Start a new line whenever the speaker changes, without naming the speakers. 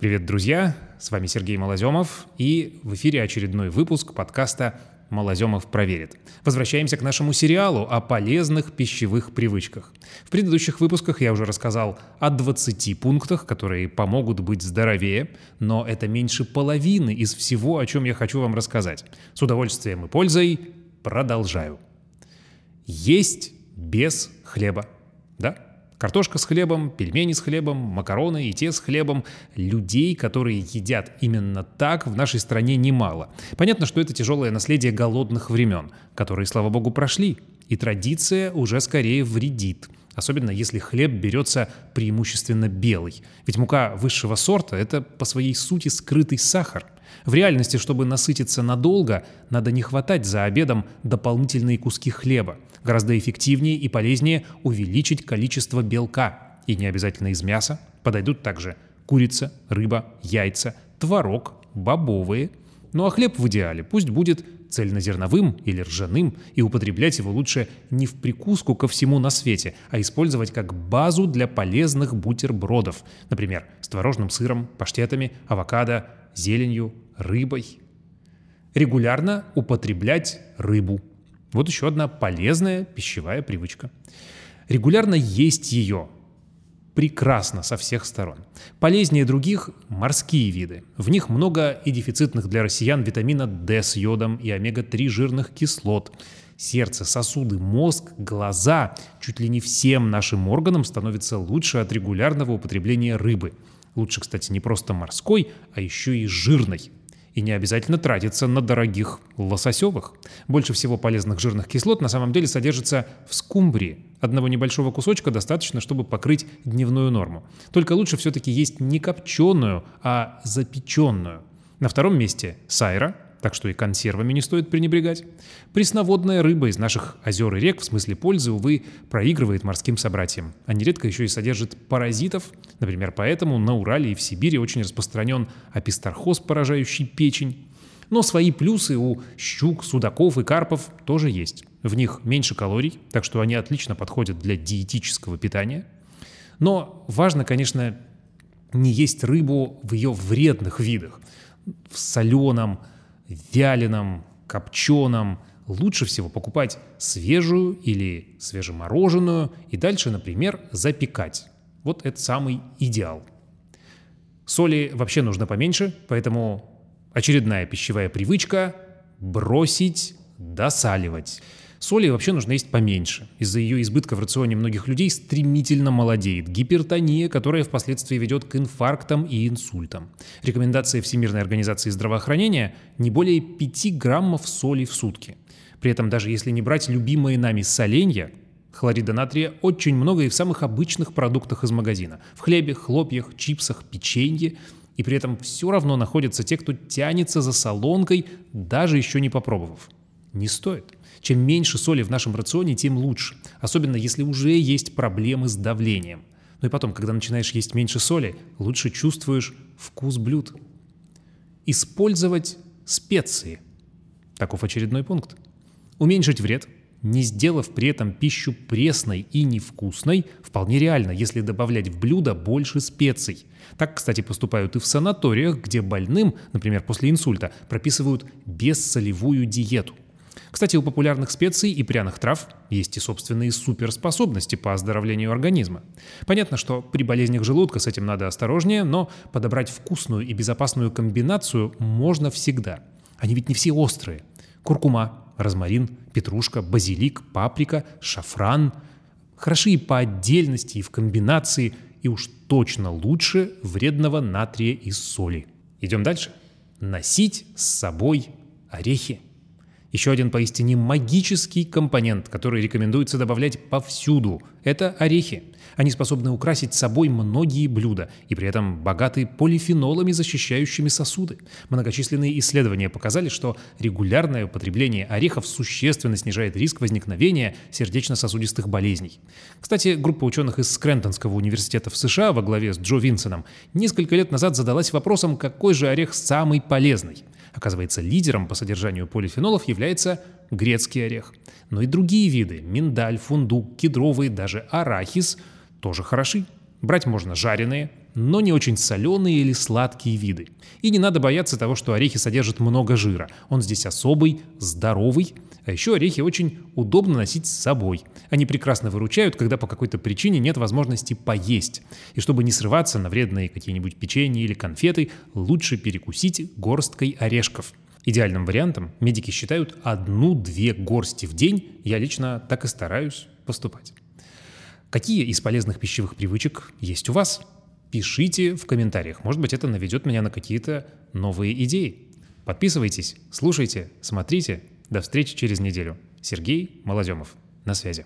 Привет, друзья! С вами Сергей Малоземов, и в эфире очередной выпуск подкаста «Малоземов проверит». Возвращаемся к нашему сериалу о полезных пищевых привычках. В предыдущих выпусках я уже рассказал о 20 пунктах, которые помогут быть здоровее, но это меньше половины из всего, о чем я хочу вам рассказать. С удовольствием и пользой продолжаю. Есть без хлеба. Да? Картошка с хлебом, пельмени с хлебом, макароны и те с хлебом. Людей, которые едят именно так, в нашей стране немало. Понятно, что это тяжелое наследие голодных времен, которые, слава богу, прошли. И традиция уже скорее вредит. Особенно если хлеб берется преимущественно белый. Ведь мука высшего сорта – это по своей сути скрытый сахар. В реальности, чтобы насытиться надолго, надо не хватать за обедом дополнительные куски хлеба – Гораздо эффективнее и полезнее увеличить количество белка. И не обязательно из мяса. Подойдут также курица, рыба, яйца, творог, бобовые. Ну а хлеб в идеале пусть будет цельнозерновым или ржаным, и употреблять его лучше не в прикуску ко всему на свете, а использовать как базу для полезных бутербродов, например, с творожным сыром, паштетами, авокадо, зеленью, рыбой. Регулярно употреблять рыбу – вот еще одна полезная пищевая привычка. Регулярно есть ее. Прекрасно со всех сторон. Полезнее других – морские виды. В них много и дефицитных для россиян витамина D с йодом и омега-3 жирных кислот. Сердце, сосуды, мозг, глаза – чуть ли не всем нашим органам становится лучше от регулярного употребления рыбы. Лучше, кстати, не просто морской, а еще и жирной. И не обязательно тратиться на дорогих лососевых. Больше всего полезных жирных кислот на самом деле содержится в скумбрии. Одного небольшого кусочка достаточно, чтобы покрыть дневную норму. Только лучше все-таки есть не копченую, а запеченную. На втором месте сайра – так что и консервами не стоит пренебрегать. Пресноводная рыба из наших озер и рек в смысле пользы, увы, проигрывает морским собратьям. А нередко еще и содержит паразитов. Например, поэтому на Урале и в Сибири очень распространен апистархоз, поражающий печень. Но свои плюсы у щук, судаков и карпов тоже есть. В них меньше калорий, так что они отлично подходят для диетического питания. Но важно, конечно, не есть рыбу в ее вредных видах. В соленом, вяленом, копченом. Лучше всего покупать свежую или свежемороженую и дальше, например, запекать. Вот это самый идеал. Соли вообще нужно поменьше, поэтому очередная пищевая привычка – бросить досаливать. Соли вообще нужно есть поменьше. Из-за ее избытка в рационе многих людей стремительно молодеет гипертония, которая впоследствии ведет к инфарктам и инсультам. Рекомендация Всемирной организации здравоохранения – не более 5 граммов соли в сутки. При этом даже если не брать любимые нами соленья, Хлорида натрия очень много и в самых обычных продуктах из магазина. В хлебе, хлопьях, чипсах, печенье. И при этом все равно находятся те, кто тянется за солонкой, даже еще не попробовав. Не стоит. Чем меньше соли в нашем рационе, тем лучше. Особенно если уже есть проблемы с давлением. Ну и потом, когда начинаешь есть меньше соли, лучше чувствуешь вкус блюд. Использовать специи. Таков очередной пункт. Уменьшить вред, не сделав при этом пищу пресной и невкусной, вполне реально, если добавлять в блюдо больше специй. Так, кстати, поступают и в санаториях, где больным, например, после инсульта, прописывают бессолевую диету – кстати, у популярных специй и пряных трав есть и собственные суперспособности по оздоровлению организма. Понятно, что при болезнях желудка с этим надо осторожнее, но подобрать вкусную и безопасную комбинацию можно всегда. Они ведь не все острые. Куркума, розмарин, петрушка, базилик, паприка, шафран. Хороши и по отдельности, и в комбинации, и уж точно лучше вредного натрия и соли. Идем дальше. Носить с собой орехи. Еще один поистине магический компонент, который рекомендуется добавлять повсюду – это орехи. Они способны украсить собой многие блюда и при этом богаты полифенолами, защищающими сосуды. Многочисленные исследования показали, что регулярное употребление орехов существенно снижает риск возникновения сердечно-сосудистых болезней. Кстати, группа ученых из Скрентонского университета в США во главе с Джо Винсоном несколько лет назад задалась вопросом, какой же орех самый полезный. Оказывается, лидером по содержанию полифенолов является грецкий орех. Но и другие виды – миндаль, фундук, кедровый, даже арахис – тоже хороши. Брать можно жареные, но не очень соленые или сладкие виды. И не надо бояться того, что орехи содержат много жира. Он здесь особый, здоровый. А еще орехи очень удобно носить с собой. Они прекрасно выручают, когда по какой-то причине нет возможности поесть. И чтобы не срываться на вредные какие-нибудь печенья или конфеты, лучше перекусить горсткой орешков. Идеальным вариантом медики считают одну-две горсти в день. Я лично так и стараюсь поступать. Какие из полезных пищевых привычек есть у вас? Пишите в комментариях. Может быть, это наведет меня на какие-то новые идеи. Подписывайтесь, слушайте, смотрите. До встречи через неделю. Сергей Малоземов. На связи.